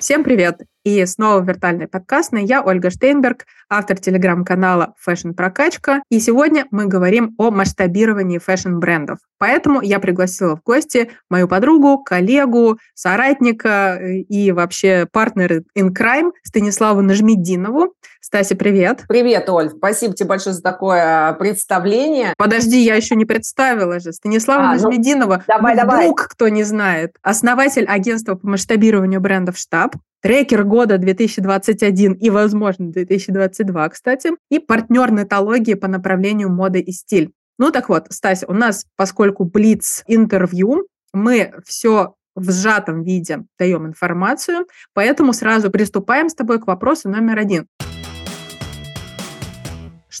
Всем привет! И снова виртуальный подкастный. Я Ольга Штейнберг, автор телеграм-канала Fashion Прокачка. И сегодня мы говорим о масштабировании фэшн-брендов. Поэтому я пригласила в гости мою подругу, коллегу, соратника э, и вообще партнера in crime Станиславу Нажмединову. Стася, привет. Привет, Оль. Спасибо тебе большое за такое представление. Подожди, я еще не представила же. Станислава а, Нажмединова, ну, давай, ну, давай. вдруг кто не знает, основатель агентства по масштабированию брендов «Штаб», трекер года 2021 и, возможно, 2022, кстати, и партнер нетологии по направлению моды и стиль. Ну так вот, Стась, у нас, поскольку Блиц интервью, мы все в сжатом виде даем информацию, поэтому сразу приступаем с тобой к вопросу номер один.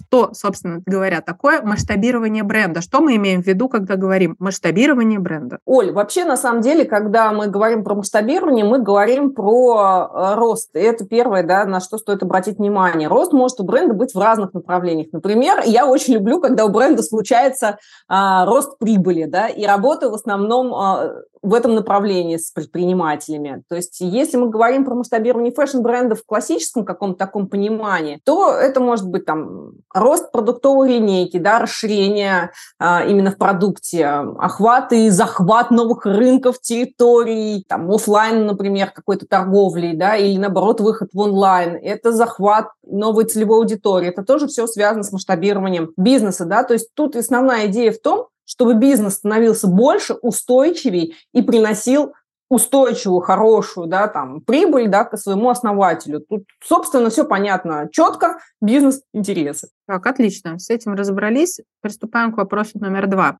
Что, собственно говоря, такое масштабирование бренда? Что мы имеем в виду, когда говорим масштабирование бренда? Оль, вообще, на самом деле, когда мы говорим про масштабирование, мы говорим про э, рост. И это первое, да, на что стоит обратить внимание. Рост может у бренда быть в разных направлениях. Например, я очень люблю, когда у бренда случается а, рост прибыли, да, и работаю в основном а, в этом направлении с предпринимателями. То есть если мы говорим про масштабирование фэшн-брендов в классическом каком-то таком понимании, то это может быть там рост продуктовой линейки, да, расширение а, именно в продукте, охват и захват новых рынков, территорий, там офлайн, например, какой-то торговли, да, или наоборот выход в онлайн. Это захват новой целевой аудитории. Это тоже все связано с масштабированием бизнеса, да, то есть тут основная идея в том, чтобы бизнес становился больше, устойчивей и приносил устойчивую, хорошую, да, там, прибыль, да, к своему основателю. Тут, собственно, все понятно, четко, бизнес-интересы. Так, отлично, с этим разобрались. Приступаем к вопросу номер два.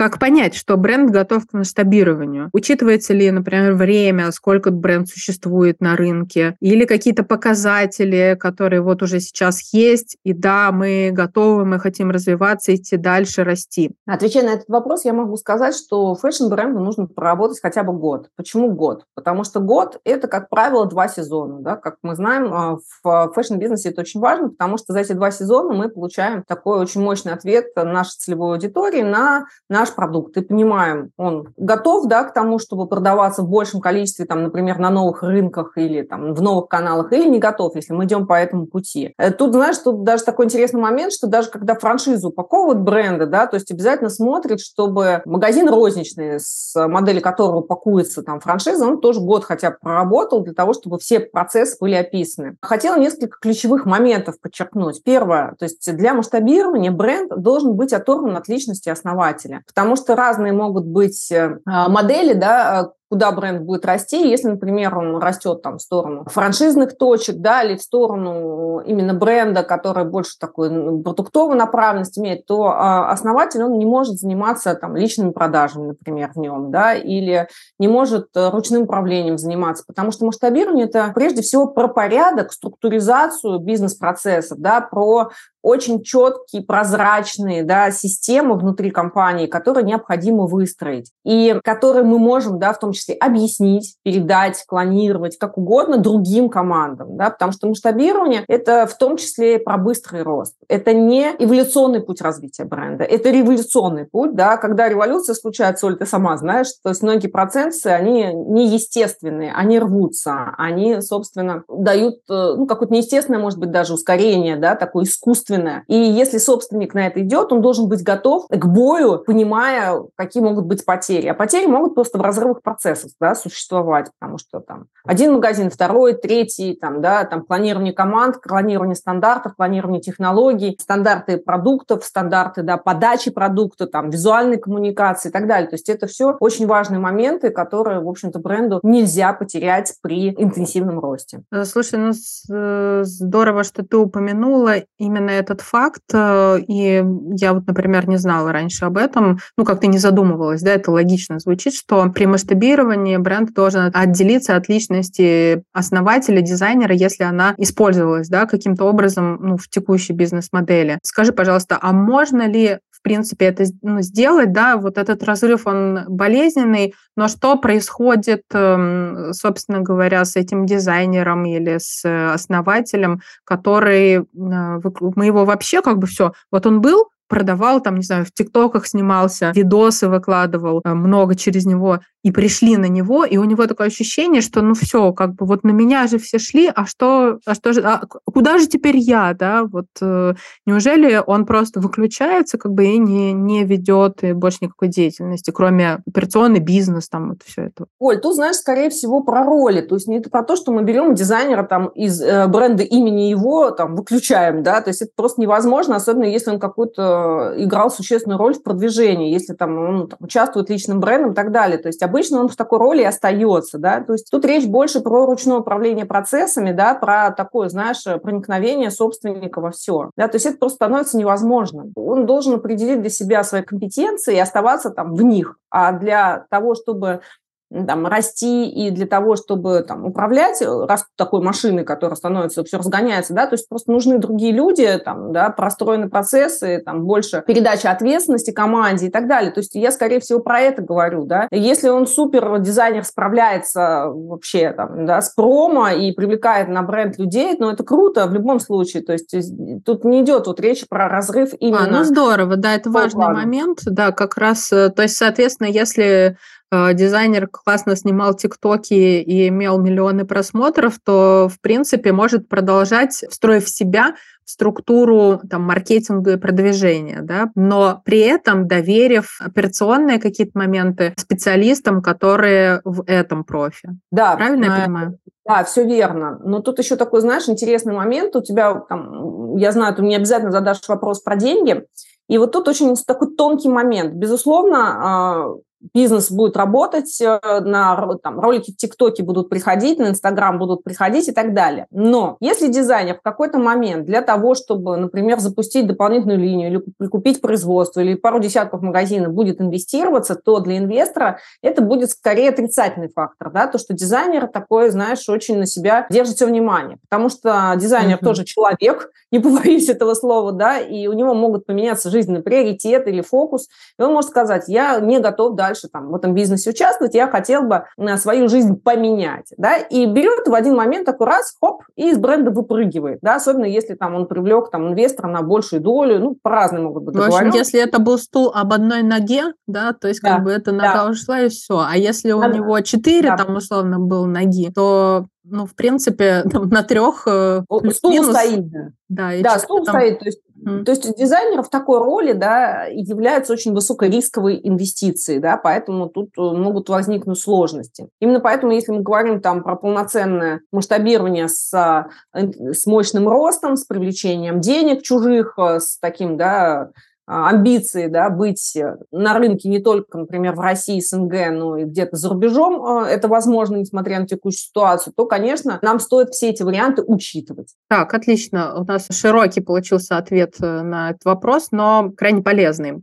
Как понять, что бренд готов к масштабированию? Учитывается ли, например, время, сколько бренд существует на рынке, или какие-то показатели, которые вот уже сейчас есть, и да, мы готовы, мы хотим развиваться, идти дальше, расти? Отвечая на этот вопрос, я могу сказать, что fashion-бренду нужно проработать хотя бы год. Почему год? Потому что год – это, как правило, два сезона. Да? Как мы знаем, а, в fashion-бизнесе это очень важно, потому что за эти два сезона мы получаем такой очень мощный ответ нашей целевой аудитории на наш наш продукт и понимаем, он готов да, к тому, чтобы продаваться в большем количестве, там, например, на новых рынках или там, в новых каналах, или не готов, если мы идем по этому пути. Э, тут, знаешь, тут даже такой интересный момент, что даже когда франшизу упаковывают бренды, да, то есть обязательно смотрят, чтобы магазин розничный, с модели которого пакуется там франшиза, он тоже год хотя бы проработал для того, чтобы все процессы были описаны. Хотела несколько ключевых моментов подчеркнуть. Первое, то есть для масштабирования бренд должен быть оторван от личности основателя потому что разные могут быть э, а, модели, да, куда бренд будет расти. Если, например, он растет там в сторону франшизных точек, да, или в сторону именно бренда, который больше такой продуктовой направленности имеет, то а, основатель, он не может заниматься там личными продажами, например, в нем, да, или не может э, ручным управлением заниматься, потому что масштабирование – это прежде всего про порядок, структуризацию бизнес-процессов, да, про очень четкие, прозрачные да, системы внутри компании, которые необходимо выстроить и которые мы можем, да, в том числе объяснить, передать, клонировать, как угодно другим командам, да, потому что масштабирование – это в том числе про быстрый рост. Это не эволюционный путь развития бренда, это революционный путь, да, когда революция случается, Оль, ты сама знаешь, то есть многие процессы, они неестественные, они рвутся, они, собственно, дают, э, ну, какое-то неестественное, может быть, даже ускорение, да, такое искусственное. И если собственник на это идет, он должен быть готов к бою, понимая, какие могут быть потери. А потери могут просто в разрывах процессов да, существовать, потому что там один магазин, второй, третий, там, да, там планирование команд, планирование стандартов, планирование технологий, стандарты продуктов, стандарты да, подачи продукта, там, визуальной коммуникации и так далее. То есть это все очень важные моменты, которые, в общем-то, бренду нельзя потерять при интенсивном росте. Слушай, ну э, здорово, что ты упомянула именно этот факт, э, и я вот, например, не знала раньше об этом, ну, как-то не задумывалась, да, это логично звучит, что при масштабировании бренд должен отделиться от личности основателя, дизайнера, если она использовалась, да, каким-то образом, ну, в текущей бизнес-модели. Скажи, пожалуйста, а можно ли в принципе, это ну, сделать, да, вот этот разрыв, он болезненный, но что происходит, эм, собственно говоря, с этим дизайнером или с основателем, который, э, мы его вообще как бы все, вот он был, продавал, там, не знаю, в ТикТоках снимался, видосы выкладывал, э, много через него. И пришли на него, и у него такое ощущение, что ну все, как бы вот на меня же все шли, а что, а что же, а куда же теперь я, да, вот э, неужели он просто выключается, как бы и не, не ведет и больше никакой деятельности, кроме операционный бизнес, там вот все это. Оль, тут знаешь, скорее всего, про роли, то есть не про то, что мы берем дизайнера там из э, бренда имени его, там, выключаем, да, то есть это просто невозможно, особенно если он какую-то играл существенную роль в продвижении, если там он там, участвует личным брендом и так далее, то есть обычно он в такой роли и остается, да, то есть тут речь больше про ручное управление процессами, да, про такое, знаешь, проникновение собственника во все, да, то есть это просто становится невозможным. Он должен определить для себя свои компетенции и оставаться там в них, а для того, чтобы там, расти и для того, чтобы там, управлять э, раз такой машиной, которая становится, все разгоняется, да, то есть просто нужны другие люди, там, да, простроены процессы, там, больше передача ответственности команде и так далее. То есть я, скорее всего, про это говорю, да. Если он супер дизайнер справляется вообще там, да, с промо и привлекает на бренд людей, ну, это круто в любом случае. То есть тут не идет вот речь про разрыв именно... А, ну, здорово, да, это важный плана. момент, да, как раз, э, то есть, соответственно, если Э, дизайнер классно снимал тиктоки и имел миллионы просмотров, то, в принципе, может продолжать, встроив себя в структуру там, маркетинга и продвижения, да, но при этом доверив операционные какие-то моменты специалистам, которые в этом профи. Да. Правильно я понимаю? Да, все верно. Но тут еще такой, знаешь, интересный момент. У тебя, там, я знаю, ты мне обязательно задашь вопрос про деньги. И вот тут очень такой тонкий момент. Безусловно, а, бизнес будет работать, э, на там, ролики в ТикТоке будут приходить, на Инстаграм будут приходить и так далее. Но если дизайнер в какой-то момент для того, чтобы, например, запустить дополнительную линию или купить производство, или пару десятков магазинов будет инвестироваться, то для инвестора это будет скорее отрицательный фактор, да, то, что дизайнер такой, знаешь, очень на себя держит все внимание, потому что дизайнер mm-hmm. тоже человек, не побоюсь этого слова, да, и у него могут поменяться жизненные приоритеты или фокус, и он может сказать, я не готов дальше там в этом бизнесе участвовать, я хотел бы на свою жизнь поменять, да, и берет в один момент такой раз, хоп, и из бренда выпрыгивает, да, особенно если там он привлек там инвестора на большую долю, ну, по-разному могут быть В общем, если это был стул об одной ноге, да, то есть как да, бы эта нога да. ушла и все, а если у да. него четыре да. там условно был ноги, то ну, в принципе, там, на трех э, Стул стоит, да. Да, да стул там... стоит. То есть, mm. то есть дизайнер в такой роли, да, является очень высокорисковой инвестицией, да, поэтому тут э, могут возникнуть сложности. Именно поэтому, если мы говорим там про полноценное масштабирование с, э, с мощным ростом, с привлечением денег чужих, с таким, да, амбиции да, быть э, на рынке не только, например, в России, СНГ, но и где-то за рубежом, а, это возможно, несмотря на текущую ситуацию, то, конечно, нам стоит все эти варианты учитывать. Так, отлично. У нас широкий получился ответ э, на этот вопрос, но крайне полезный.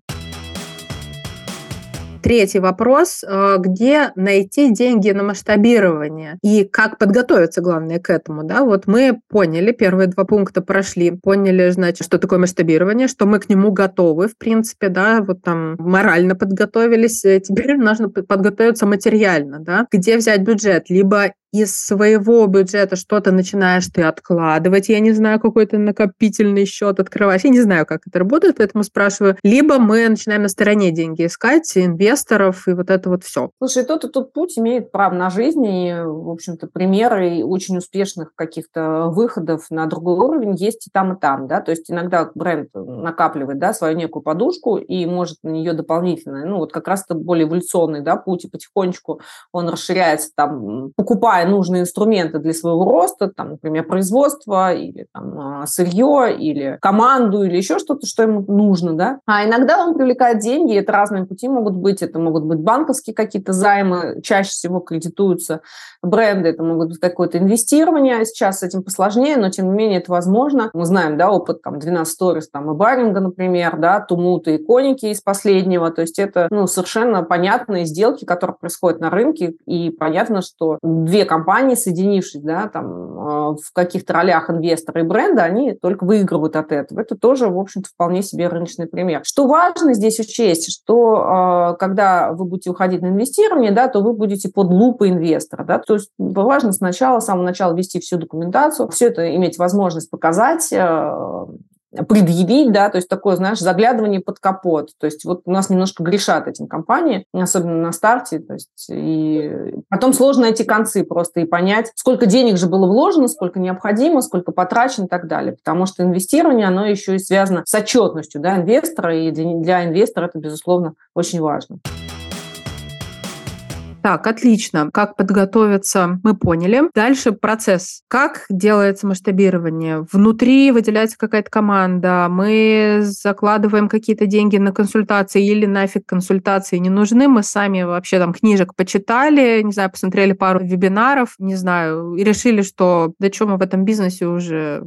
Третий вопрос. Э, где найти деньги на масштабирование? И как подготовиться, главное, к этому? Да? Вот мы поняли, первые два пункта прошли, поняли, значит, что такое масштабирование, что мы к нему готовы, в принципе, да, вот там морально подготовились, э, теперь нужно подготовиться материально, да, где взять бюджет, либо из своего бюджета что-то начинаешь ты откладывать, я не знаю, какой-то накопительный счет открывать, я не знаю, как это работает, поэтому спрашиваю. Либо мы начинаем на стороне деньги искать, инвесторов и вот это вот все. Слушай, тот и тот путь имеет право на жизнь, и, в общем-то, примеры очень успешных каких-то выходов на другой уровень есть и там, и там, да, то есть иногда бренд накапливает, да, свою некую подушку и может на нее дополнительно, ну, вот как раз это более эволюционный, да, путь, и потихонечку он расширяется, там, покупая нужные инструменты для своего роста, там, например, производство или там, а, сырье, или команду, или еще что-то, что ему нужно, да. А иногда он привлекает деньги, это разные пути могут быть, это могут быть банковские какие-то займы, чаще всего кредитуются бренды, это могут быть какое-то инвестирование, сейчас с этим посложнее, но тем не менее это возможно. Мы знаем, да, опыт там 12 Stories, там и Баринга, например, да, Тумута и Коники из последнего, то есть это, ну, совершенно понятные сделки, которые происходят на рынке, и понятно, что две компании, соединившись, да, там, э, в каких-то ролях инвестора и бренда, они только выигрывают от этого. Это тоже, в общем-то, вполне себе рыночный пример. Что важно здесь учесть, что э, когда вы будете уходить на инвестирование, да, то вы будете под лупой инвестора, да, то есть важно сначала, с самого начала вести всю документацию, все это иметь возможность показать, э, предъявить, да, то есть такое, знаешь, заглядывание под капот. То есть вот у нас немножко грешат этим компании, особенно на старте, то есть и потом сложно найти концы просто и понять, сколько денег же было вложено, сколько необходимо, сколько потрачено и так далее. Потому что инвестирование, оно еще и связано с отчетностью да, инвестора, и для, инвестора это, безусловно, очень важно. Так, отлично. Как подготовиться, мы поняли. Дальше процесс. Как делается масштабирование? Внутри выделяется какая-то команда, мы закладываем какие-то деньги на консультации или нафиг консультации не нужны, мы сами вообще там книжек почитали, не знаю, посмотрели пару вебинаров, не знаю, и решили, что да что мы в этом бизнесе уже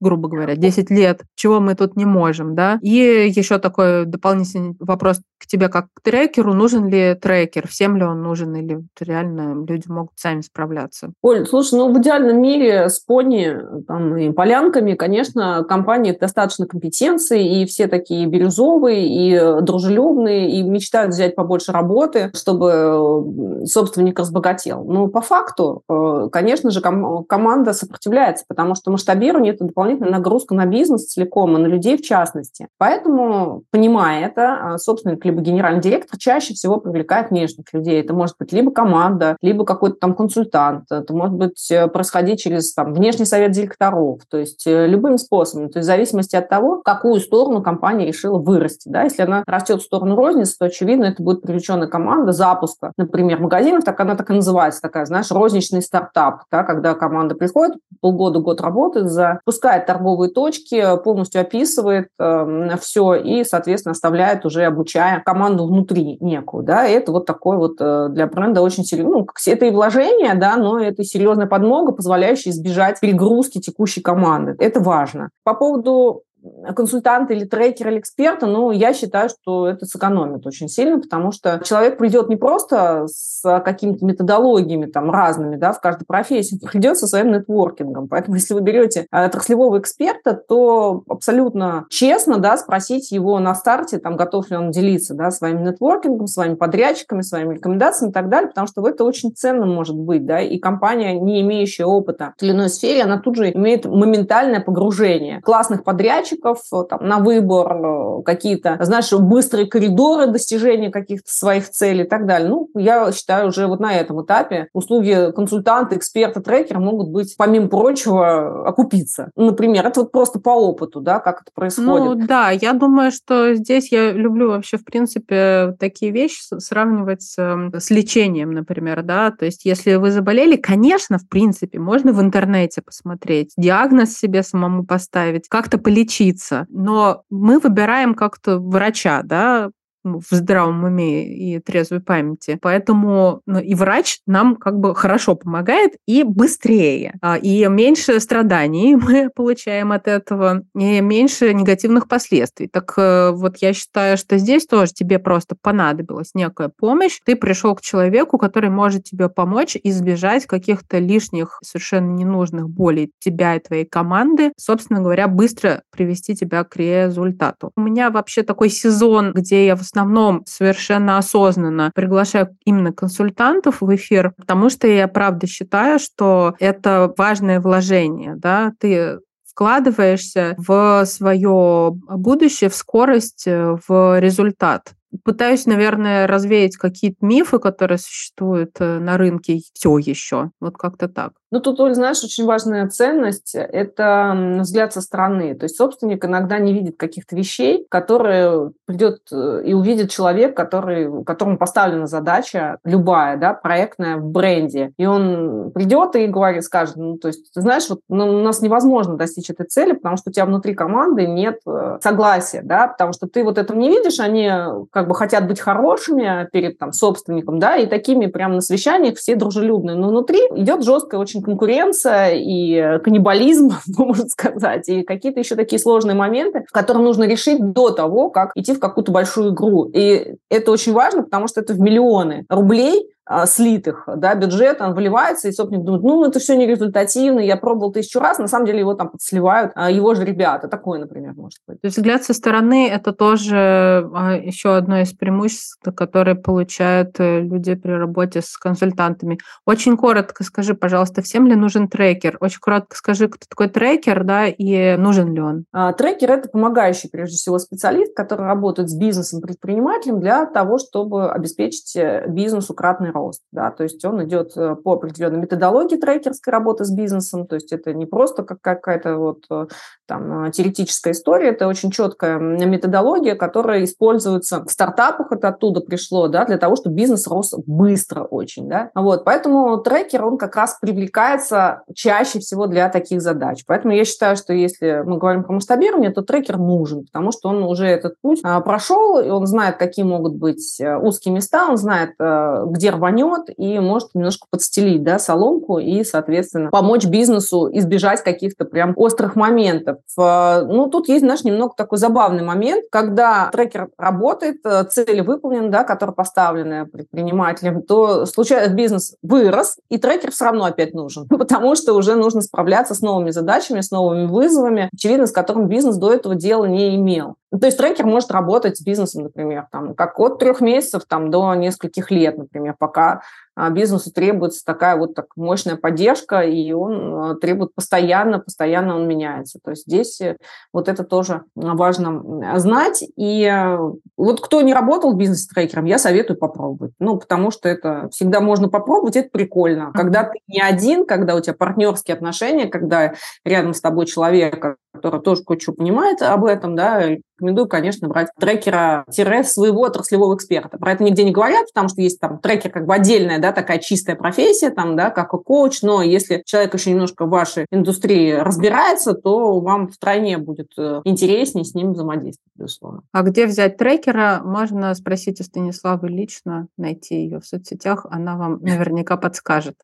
грубо говоря, 10 лет, чего мы тут не можем, да. И еще такой дополнительный вопрос к тебе как к трекеру. Нужен ли трекер? Всем ли он нужен? Или реально люди могут сами справляться? Оль, слушай, ну в идеальном мире с пони там, и полянками, конечно, компании достаточно компетенции, и все такие бирюзовые, и дружелюбные, и мечтают взять побольше работы, чтобы собственник разбогател. Но по факту, э, конечно же, ком- команда сопротивляется, потому что масштабирование – это дополнительно дополнительная нагрузка на бизнес целиком и на людей в частности. Поэтому, понимая это, а, собственник либо генеральный директор чаще всего привлекает внешних людей. Это может быть либо команда, либо какой-то там консультант. Это может быть э, происходить через там, внешний совет директоров. То есть э, любым способом. То есть в зависимости от того, какую сторону компания решила вырасти. Да? Если она растет в сторону розницы, то, очевидно, это будет привлеченная команда запуска, например, магазинов, так она так и называется, такая, знаешь, розничный стартап, да, когда команда приходит, полгода, год работает, запускает разбирает торговые точки, полностью описывает э, эм, все и, соответственно, оставляет уже, обучая команду внутри некую. Да, и это вот такой вот э, для бренда очень серьезно. Ну, это и вложение, да, но это серьезная подмога, позволяющая избежать перегрузки текущей команды. Это важно. По поводу консультанта или трекера или эксперта, ну, я считаю, что это сэкономит очень сильно, потому что человек придет не просто с какими-то методологиями там разными, да, в каждой профессии, придет со своим нетворкингом. Поэтому если вы берете отраслевого эксперта, то абсолютно честно, да, спросить его на старте, там, готов ли он делиться, да, своим нетворкингом, своими подрядчиками, своими рекомендациями и так далее, потому что это очень ценно может быть, да, и компания, не имеющая опыта в той или иной сфере, она тут же имеет моментальное погружение классных подрядчиков, заказчиков э, там, на выбор, э, какие-то, знаешь, быстрые коридоры достижения каких-то своих целей и так далее. Ну, я считаю, уже вот на этом этапе услуги консультанта, эксперта, трекера могут быть, помимо прочего, окупиться. Например, это вот просто по опыту, да, как это происходит. Ну, да, я думаю, что здесь я люблю вообще, в принципе, такие вещи сравнивать с, эм, с лечением, например, да, то есть если вы заболели, конечно, в принципе, можно в интернете посмотреть, диагноз себе самому поставить, как-то полечить, учиться, но мы выбираем как-то врача, да, в здравом уме и трезвой памяти. Поэтому ну, и врач нам как бы хорошо помогает и быстрее. А, и меньше страданий мы получаем от этого, и меньше негативных последствий. Так э, вот я считаю, что здесь тоже тебе просто понадобилась некая помощь. Ты пришел к человеку, который может тебе помочь избежать каких-то лишних, совершенно ненужных болей тебя и твоей команды. Собственно говоря, быстро привести тебя к результату. У меня вообще такой сезон, где я в основном совершенно осознанно приглашаю именно консультантов в эфир, потому что я правда считаю, что это важное вложение, да, ты вкладываешься в свое будущее, в скорость, э, в результат. Пытаюсь, наверное, развеять какие-то мифы, которые существуют э, на рынке все еще. Вот как-то так. Ну, тут, Оль, знаешь, очень важная ценность – это взгляд со стороны. То есть собственник иногда не видит каких-то вещей, которые придет э, и увидит человек, который, которому поставлена задача любая, да, проектная в бренде. И он придет и говорит, скажет, ну, то есть, знаешь, вот ну, у нас невозможно достичь этой цели, потому что у тебя внутри команды нет э, согласия, да, потому что ты вот этого не видишь, они как бы хотят быть хорошими перед там собственником, да, и такими прямо на совещаниях все дружелюбные. Но внутри идет жесткая очень конкуренция и каннибализм, можно сказать, и какие-то еще такие сложные моменты, которые нужно решить до того, как идти в какую-то большую игру. И это очень важно, потому что это в миллионы рублей, слитых, да, бюджет, он выливается, и собственник думает, ну, это все нерезультативно, я пробовал тысячу раз, на самом деле его там подсливают а, его же ребята. Такое, например, может быть. То есть взгляд со стороны – это тоже а, еще одно из преимуществ, которые получают э, люди при работе с консультантами. Очень коротко скажи, пожалуйста, всем ли нужен трекер? Очень коротко скажи, кто такой трекер, да, и нужен ли он? Трекер – это помогающий, прежде всего, специалист, который работает с бизнесом, предпринимателем для того, чтобы обеспечить э, бизнесу кратный рост. Да? То есть он идет э, по определенной методологии трекерской работы с бизнесом, то есть это не просто как какая-то вот э, там теоретическая история, это очень четкая методология, которая используется в стартапах, это оттуда пришло, да, для того, чтобы бизнес рос быстро очень, да. Вот, поэтому трекер, он как раз привлекается чаще всего для таких задач. Поэтому я считаю, что если мы говорим про масштабирование, то трекер нужен, потому что он уже этот путь а, прошел, и он знает, какие могут быть узкие места, он знает, где рванет и может немножко подстелить да, соломку и, соответственно, помочь бизнесу избежать каких-то прям острых моментов. Ну, тут есть, знаешь, немного такой забавный момент, когда трекер работает, э, цели выполнены, да, которые поставлены предпринимателем, то случается бизнес вырос, и трекер все равно опять нужен, потому что уже нужно справляться с новыми задачами, с новыми вызовами, очевидно, с которым бизнес до этого дела не имел. Ну, то есть трекер может работать с бизнесом, например, там, как от трех месяцев там, до нескольких лет, например, пока а, бизнесу требуется такая вот так мощная поддержка, и он э, требует постоянно, постоянно он меняется. То есть здесь э, вот это тоже важно знать. И э, вот кто не работал бизнес-трекером, я советую попробовать. Ну, потому что это всегда можно попробовать, это прикольно. Когда ты не один, когда у тебя партнерские отношения, когда рядом с тобой человек, который тоже кое-что понимает об этом, да, рекомендую, конечно, брать трекера-своего отраслевого эксперта. Про это нигде не говорят, потому что есть там трекер как бы отдельная, да, такая чистая профессия, там, да, как и коуч, но если человек еще немножко в вашей индустрии разбирается, то вам втройне будет э, интереснее с ним взаимодействовать, безусловно. А где взять трекера? Можно спросить у Станиславы лично, найти ее в соцсетях, она вам наверняка подскажет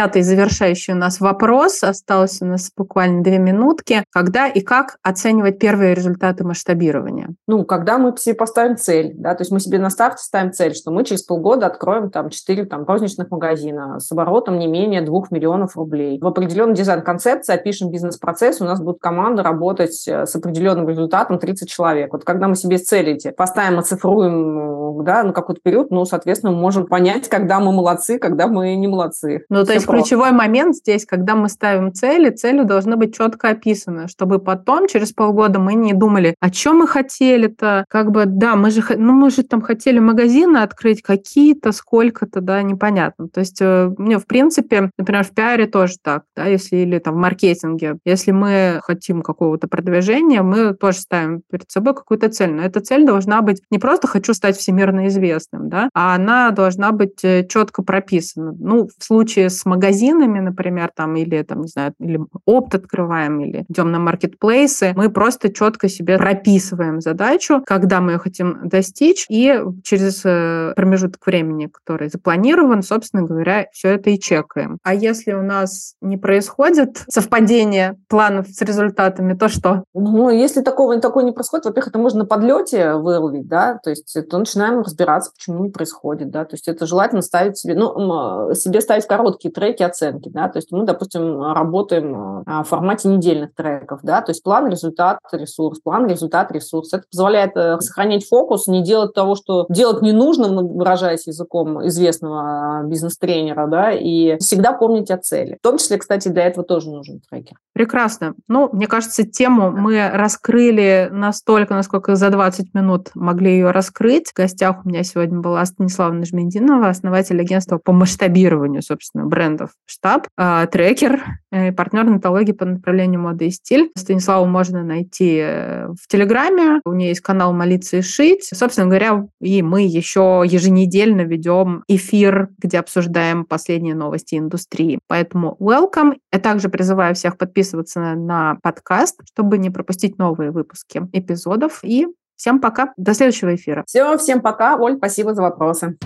пятый завершающий у нас вопрос. Осталось у нас буквально две минутки. Когда и как оценивать первые результаты масштабирования? Ну, когда мы себе поставим цель, да, то есть мы себе на старте ставим цель, что мы через полгода откроем там 4 там, розничных магазина с оборотом не менее 2 миллионов рублей. В определенной дизайн-концепции опишем бизнес-процесс, у нас будет команда работать э, с определенным результатом 30 человек. Вот когда мы себе цели эти поставим, оцифруем да, на какой-то период, ну, соответственно, мы можем понять, когда мы молодцы, когда мы не молодцы. Ну, то есть ключевой момент здесь, когда мы ставим цели, цели должны быть четко описаны, чтобы потом, через полгода, мы не думали, о чем мы хотели-то, как бы, да, мы же, ну, мы же там хотели магазины открыть какие-то, сколько-то, да, непонятно. То есть, э, мне, в принципе, например, в пиаре тоже так, да, если, или там в маркетинге, если мы хотим какого-то продвижения, мы тоже ставим перед собой какую-то цель, но эта цель должна быть не просто «хочу стать всемирно известным», да, а она должна быть э, четко прописана. Ну, в случае с магазинами, например, там, или, там, не знаю, или опт открываем, или идем на маркетплейсы, мы просто четко себе прописываем задачу, когда мы ее хотим достичь, и через э, промежуток времени, который запланирован, собственно говоря, все это и чекаем. А если у нас не происходит совпадение планов с результатами, то что? Ну, если такого, такого не происходит, во-первых, это можно на подлете выловить, да, то есть то начинаем разбираться, почему не происходит, да, то есть это желательно ставить себе, ну, себе ставить короткие треки оценки, да, то есть мы, допустим, работаем а, в формате недельных треков, да, то есть план, результат, ресурс, план, результат, ресурс. Это позволяет э, сохранять фокус, не делать того, что делать не нужно, ну, выражаясь языком известного бизнес-тренера, да, и всегда помнить о цели. В том числе, кстати, для этого тоже нужен трекер. Прекрасно. Ну, мне кажется, тему мы раскрыли настолько, насколько за 20 минут могли ее раскрыть. В гостях у меня сегодня была Станислава Нажмединова, основатель агентства по масштабированию, собственно, брендов штаб, э, трекер, э, партнер нотологии по направлению моды и стиль. Станиславу можно найти э, в Телеграме, у нее есть канал «Молиться и шить». Собственно говоря, и мы еще еженедельно ведем эфир, где обсуждаем последние новости индустрии. Поэтому welcome. Я также призываю всех подписываться на подкаст, чтобы не пропустить новые выпуски эпизодов. И всем пока. До следующего эфира. Все, всем пока. Оль, спасибо за вопросы.